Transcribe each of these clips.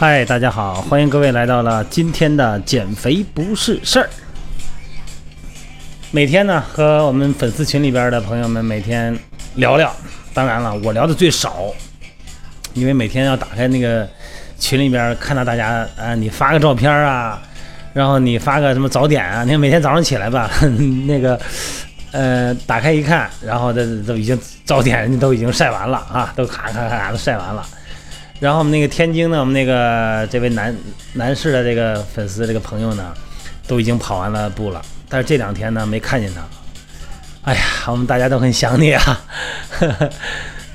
嗨，大家好，欢迎各位来到了今天的减肥不是事儿。每天呢，和我们粉丝群里边的朋友们每天聊聊。当然了，我聊的最少，因为每天要打开那个群里边看到大家啊，你发个照片啊，然后你发个什么早点啊，你看每天早上起来吧，那个呃，打开一看，然后这都已经早点人家都已经晒完了啊，都咔咔咔咔都晒完了。然后我们那个天津呢，我们那个这位男男士的这个粉丝这个朋友呢，都已经跑完了步了。但是这两天呢，没看见他。哎呀，我们大家都很想你啊。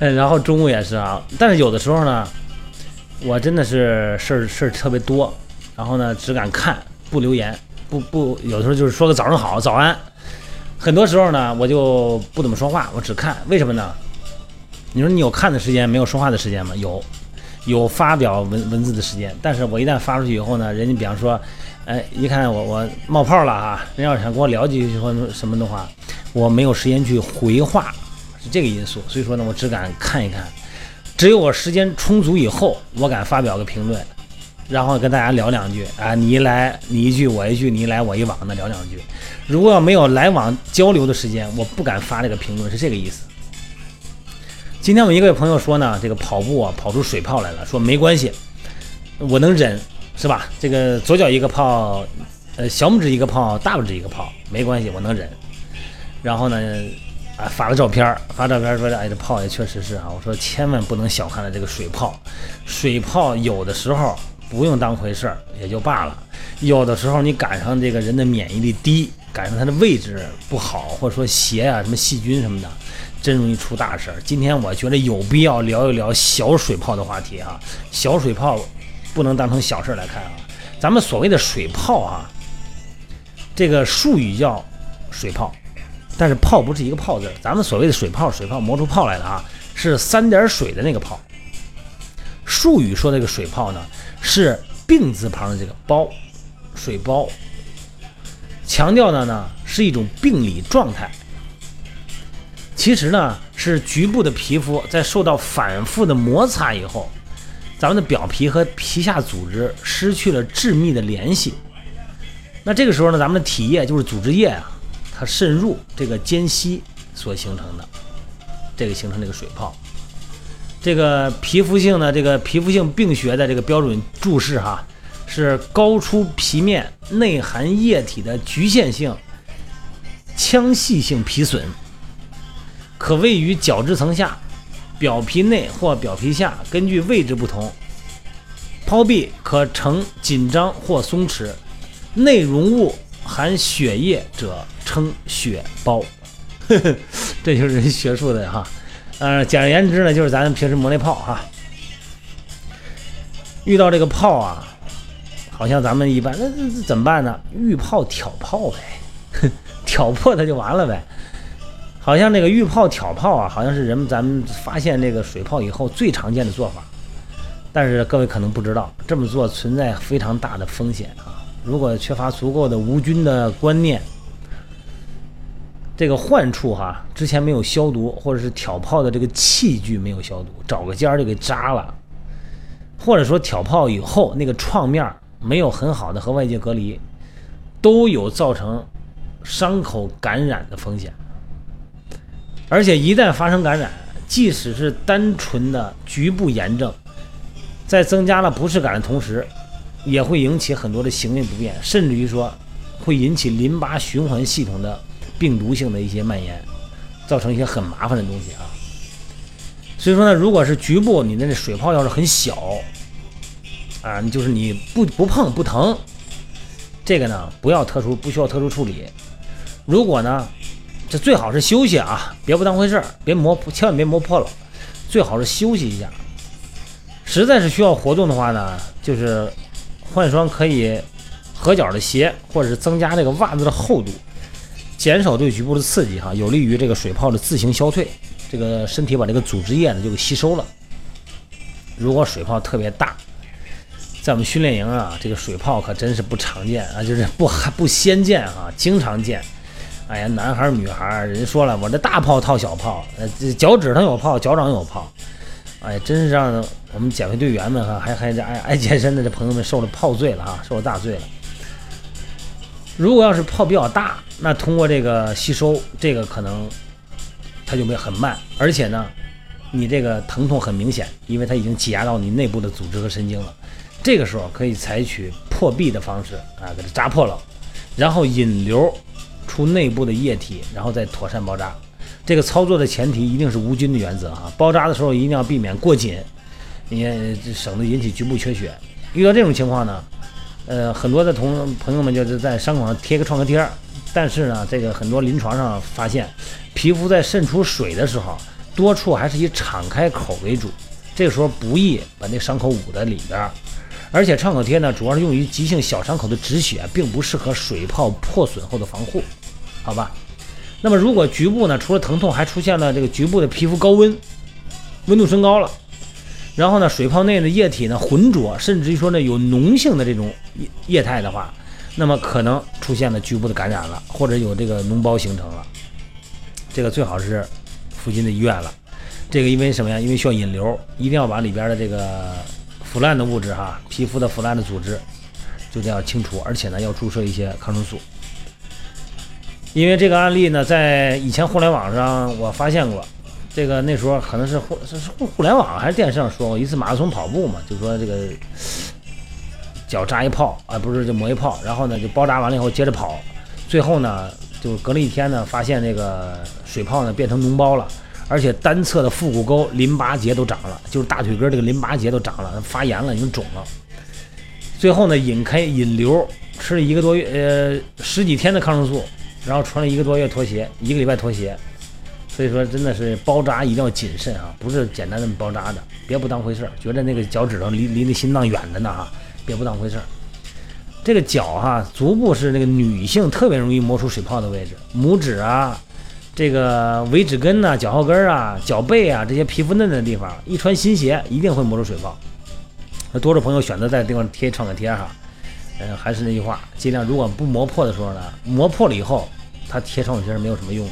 嗯，然后中午也是啊。但是有的时候呢，我真的是事儿事儿特别多，然后呢，只敢看不留言，不不，有的时候就是说个早上好、早安。很多时候呢，我就不怎么说话，我只看。为什么呢？你说你有看的时间，没有说话的时间吗？有，有发表文文字的时间。但是我一旦发出去以后呢，人家比方说。哎，一看我我冒泡了啊，人要想跟我聊几句或什么的话，我没有时间去回话，是这个因素。所以说呢，我只敢看一看，只有我时间充足以后，我敢发表个评论，然后跟大家聊两句啊，你一来你一句我一句，你一来我一往的聊两句。如果要没有来往交流的时间，我不敢发这个评论，是这个意思。今天我们一个朋友说呢，这个跑步啊跑出水泡来了，说没关系，我能忍。是吧？这个左脚一个泡，呃，小拇指一个泡，大拇指一个泡，没关系，我能忍。然后呢，啊，发了照片，发照片说，哎，这泡也确实是啊。我说，千万不能小看了这个水泡，水泡有的时候不用当回事儿也就罢了，有的时候你赶上这个人的免疫力低，赶上它的位置不好，或者说鞋啊什么细菌什么的，真容易出大事儿。今天我觉得有必要聊一聊小水泡的话题啊，小水泡。不能当成小事来看啊！咱们所谓的水泡啊，这个术语叫水泡，但是泡不是一个泡字。咱们所谓的水泡，水泡磨出泡来的啊，是三点水的那个泡。术语说这个水泡呢，是病字旁的这个包，水包，强调的呢是一种病理状态。其实呢，是局部的皮肤在受到反复的摩擦以后。咱们的表皮和皮下组织失去了致密的联系，那这个时候呢，咱们的体液就是组织液啊，它渗入这个间隙所形成的，这个形成这个水泡。这个皮肤性的这个皮肤性病学的这个标准注释哈，是高出皮面内含液体的局限性腔隙性皮损，可位于角质层下。表皮内或表皮下，根据位置不同，泡壁可呈紧张或松弛，内容物含血液者称血包。这就是学术的哈。呃，简而言之呢，就是咱们平时磨那泡哈。遇到这个泡啊，好像咱们一般，那那怎么办呢？遇泡挑泡呗，挑破它就完了呗。好像那个浴泡挑泡啊，好像是人们咱们发现这个水泡以后最常见的做法。但是各位可能不知道，这么做存在非常大的风险啊！如果缺乏足够的无菌的观念，这个患处哈之前没有消毒，或者是挑泡的这个器具没有消毒，找个尖儿就给扎了，或者说挑泡以后那个创面没有很好的和外界隔离，都有造成伤口感染的风险。而且一旦发生感染，即使是单纯的局部炎症，在增加了不适感的同时，也会引起很多的行为不便，甚至于说会引起淋巴循环系统的病毒性的一些蔓延，造成一些很麻烦的东西啊。所以说呢，如果是局部，你的那水泡要是很小啊，就是你不不碰不疼，这个呢不要特殊不需要特殊处理。如果呢？这最好是休息啊，别不当回事儿，别磨，千万别磨破了。最好是休息一下。实在是需要活动的话呢，就是换双可以合脚的鞋，或者是增加这个袜子的厚度，减少对局部的刺激哈，有利于这个水泡的自行消退。这个身体把这个组织液呢就给吸收了。如果水泡特别大，在我们训练营啊，这个水泡可真是不常见啊，就是不还不鲜见啊，经常见。哎呀，男孩儿女孩儿，人家说了，我这大泡套小泡，呃，脚趾头有泡，脚掌有泡，哎，真是让我们减肥队员们哈，还还这爱爱健身的这朋友们受了泡罪了哈，受了大罪了。如果要是泡比较大，那通过这个吸收，这个可能它就会很慢，而且呢，你这个疼痛很明显，因为它已经挤压到你内部的组织和神经了。这个时候可以采取破壁的方式啊，给它扎破了，然后引流出内部的液体，然后再妥善包扎。这个操作的前提一定是无菌的原则啊，包扎的时候一定要避免过紧，你省得引起局部缺血。遇到这种情况呢，呃，很多的同朋友们就是在伤口上贴个创可贴，但是呢，这个很多临床上发现，皮肤在渗出水的时候，多处还是以敞开口为主，这个时候不易把那伤口捂在里边。而且创可贴呢，主要是用于急性小伤口的止血，并不适合水泡破损后的防护，好吧？那么，如果局部呢，除了疼痛，还出现了这个局部的皮肤高温，温度升高了，然后呢，水泡内的液体呢浑浊，甚至于说呢有脓性的这种液液态的话，那么可能出现了局部的感染了，或者有这个脓包形成了，这个最好是附近的医院了。这个因为什么呀？因为需要引流，一定要把里边的这个腐烂的物质哈，皮肤的腐烂的组织就这样清除，而且呢要注射一些抗生素。因为这个案例呢，在以前互联网上我发现过，这个那时候可能是互是互互联网还是电视上说过一次马拉松跑步嘛，就说这个脚扎一泡啊，不是就磨一泡，然后呢就包扎完了以后接着跑，最后呢就隔了一天呢，发现这个水泡呢变成脓包了，而且单侧的腹股沟淋巴结都长了，就是大腿根这个淋巴结都长了，发炎了，已经肿了。最后呢引开引流，吃了一个多月呃十几天的抗生素。然后穿了一个多月拖鞋，一个礼拜拖鞋，所以说真的是包扎一定要谨慎啊，不是简单的包扎的，别不当回事儿，觉得那个脚趾头离离那心脏远着呢哈，别不当回事儿。这个脚哈，足部是那个女性特别容易磨出水泡的位置，拇指啊，这个尾指根呐，脚后跟啊，脚背啊这些皮肤嫩的地方，一穿新鞋一定会磨出水泡。那多数朋友选择在地方贴创可贴哈。嗯，还是那句话，尽量如果不磨破的时候呢，磨破了以后，它贴创可贴是没有什么用。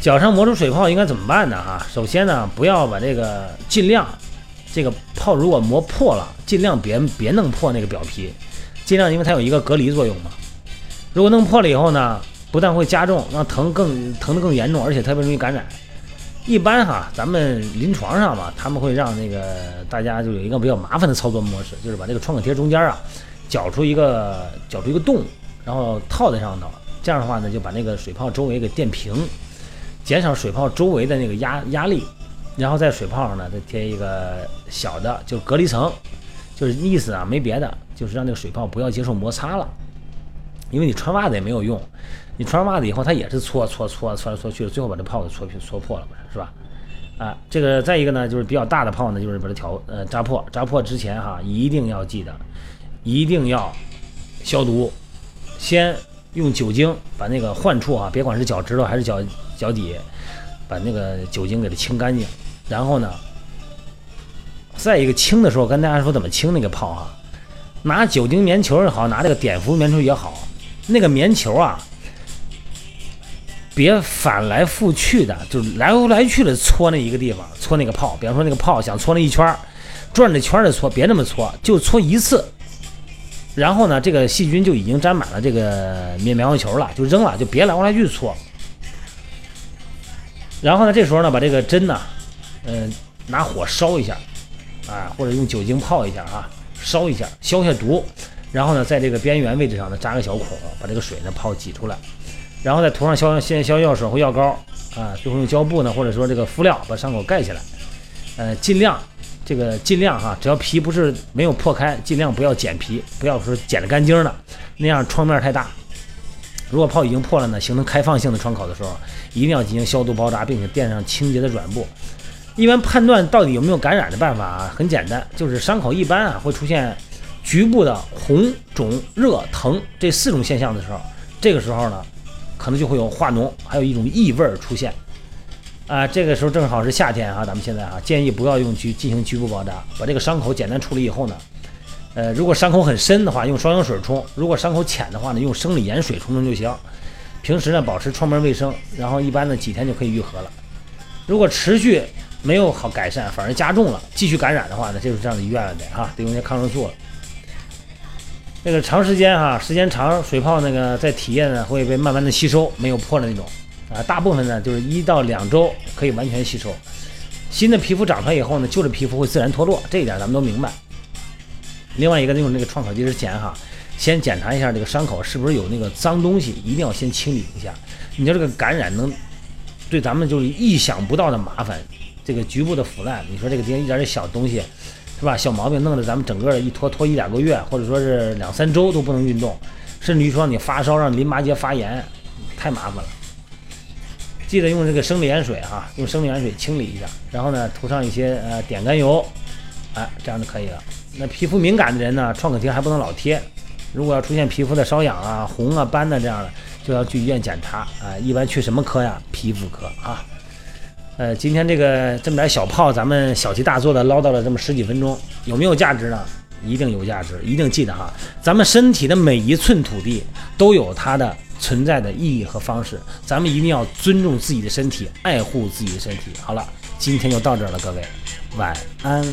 脚上磨出水泡应该怎么办呢？哈，首先呢，不要把这个尽量，这个泡如果磨破了，尽量别别弄破那个表皮，尽量因为它有一个隔离作用嘛。如果弄破了以后呢，不但会加重，让疼更疼得更严重，而且特别容易感染。一般哈，咱们临床上嘛，他们会让那个大家就有一个比较麻烦的操作模式，就是把这个创可贴中间啊，绞出一个绞出一个洞，然后套在上头，这样的话呢，就把那个水泡周围给垫平，减少水泡周围的那个压压力，然后在水泡上呢再贴一个小的就隔离层，就是意思啊没别的，就是让那个水泡不要接受摩擦了，因为你穿袜子也没有用。你穿上袜子以后，它也是搓搓搓搓来搓去的，最后把这泡给搓搓破了，是吧？啊，这个再一个呢，就是比较大的泡呢，就是把它调呃扎破，扎破之前哈，一定要记得，一定要消毒，先用酒精把那个患处啊，别管是脚趾头还是脚脚底，把那个酒精给它清干净，然后呢，再一个清的时候，跟大家说怎么清那个泡啊，拿酒精棉球也好，拿这个碘伏棉球也好，那个棉球啊。别翻来覆去的，就是来回来去的搓那一个地方，搓那个泡。比方说那个泡想搓那一圈，转着圈的搓，别那么搓，就搓一次。然后呢，这个细菌就已经沾满了这个棉棉花球了，就扔了，就别来回来去搓。然后呢，这时候呢，把这个针呢，嗯，拿火烧一下，啊，或者用酒精泡一下啊，烧一下，消下毒。然后呢，在这个边缘位置上呢，扎个小孔，把这个水呢泡挤出来。然后再涂上消先消药水或药膏啊，最后用胶布呢，或者说这个敷料把伤口盖起来。呃，尽量这个尽量哈，只要皮不是没有破开，尽量不要剪皮，不要说剪得干净的，那样创面太大。如果泡已经破了呢，形成开放性的创口的时候，一定要进行消毒包扎，并且垫上清洁的软布。一般判断到底有没有感染的办法啊，很简单，就是伤口一般啊会出现局部的红、肿、热、疼这四种现象的时候，这个时候呢。可能就会有化脓，还有一种异味出现，啊，这个时候正好是夏天啊，咱们现在啊，建议不要用局进行局部包扎，把这个伤口简单处理以后呢，呃，如果伤口很深的话，用双氧水冲；如果伤口浅的话呢，用生理盐水冲冲就行。平时呢，保持创面卫生，然后一般呢几天就可以愈合了。如果持续没有好改善，反而加重了，继续感染的话呢，就是这样的医院了得啊，得用些抗生素了。那个长时间哈，时间长，水泡那个在体液呢会被慢慢的吸收，没有破的那种啊，大部分呢就是一到两周可以完全吸收。新的皮肤长出来以后呢，旧的皮肤会自然脱落，这一点咱们都明白。另外一个用这个创可贴之前哈，先检查一下这个伤口是不是有那个脏东西，一定要先清理一下。你说这个感染能对咱们就是意想不到的麻烦，这个局部的腐烂，你说这个点一点点小东西。是吧？小毛病弄得咱们整个一拖拖一两个月，或者说是两三周都不能运动，甚至于说你发烧让淋巴结发炎，太麻烦了。记得用这个生理盐水哈，用生理盐水清理一下，然后呢涂上一些呃碘甘油，哎，这样就可以了。那皮肤敏感的人呢，创可贴还不能老贴，如果要出现皮肤的瘙痒啊、红啊、斑的这样的，就要去医院检查啊。一般去什么科呀？皮肤科啊。呃，今天这个这么点小炮，咱们小题大做的唠叨了这么十几分钟，有没有价值呢？一定有价值，一定记得哈，咱们身体的每一寸土地都有它的存在的意义和方式，咱们一定要尊重自己的身体，爱护自己的身体。好了，今天就到这儿了，各位，晚安。